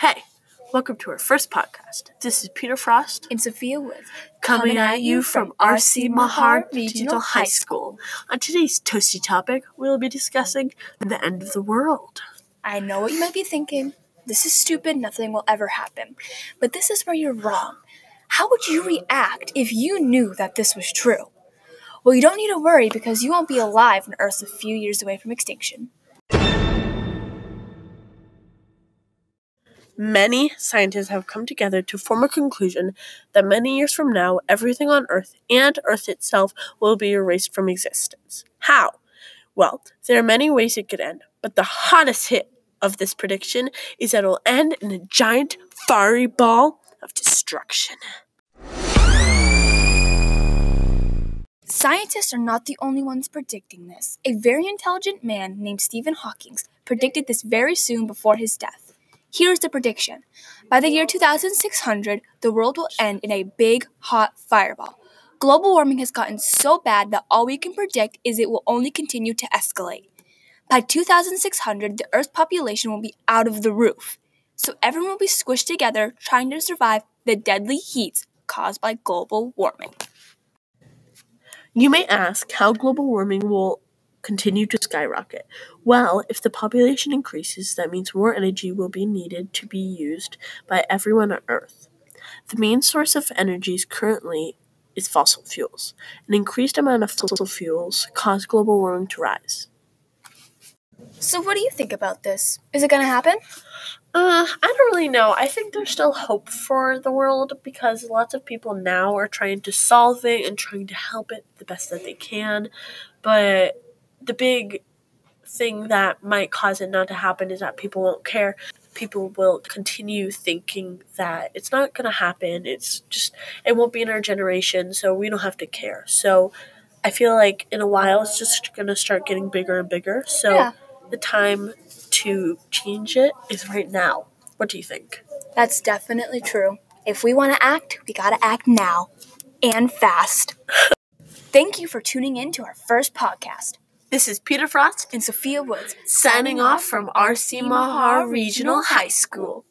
Hey, welcome to our first podcast. This is Peter Frost and Sophia Woods coming at you from R.C. Mahar Regional High School. On today's toasty topic, we'll be discussing the end of the world. I know what you might be thinking. This is stupid, nothing will ever happen. But this is where you're wrong. How would you react if you knew that this was true? Well, you don't need to worry because you won't be alive when Earth's a few years away from extinction. Many scientists have come together to form a conclusion that many years from now, everything on Earth and Earth itself will be erased from existence. How? Well, there are many ways it could end, but the hottest hit of this prediction is that it'll end in a giant fiery ball of destruction. Scientists are not the only ones predicting this. A very intelligent man named Stephen Hawking predicted this very soon before his death. Here's the prediction By the year 2600, the world will end in a big, hot fireball. Global warming has gotten so bad that all we can predict is it will only continue to escalate. By 2600, the Earth's population will be out of the roof. So everyone will be squished together trying to survive the deadly heats caused by global warming. You may ask how global warming will continue to skyrocket. Well, if the population increases, that means more energy will be needed to be used by everyone on Earth. The main source of energy currently is fossil fuels. An increased amount of fossil fuels cause global warming to rise. So, what do you think about this? Is it going to happen? Uh, I don't really know. I think there's still hope for the world because lots of people now are trying to solve it and trying to help it the best that they can. But the big thing that might cause it not to happen is that people won't care. People will continue thinking that it's not going to happen. It's just, it won't be in our generation, so we don't have to care. So I feel like in a while it's just going to start getting bigger and bigger. So yeah. the time to change it is right now. What do you think? That's definitely true. If we want to act, we got to act now and fast. Thank you for tuning in to our first podcast. This is Peter Frost and Sophia Woods signing off from R.C. Mahar Regional High School.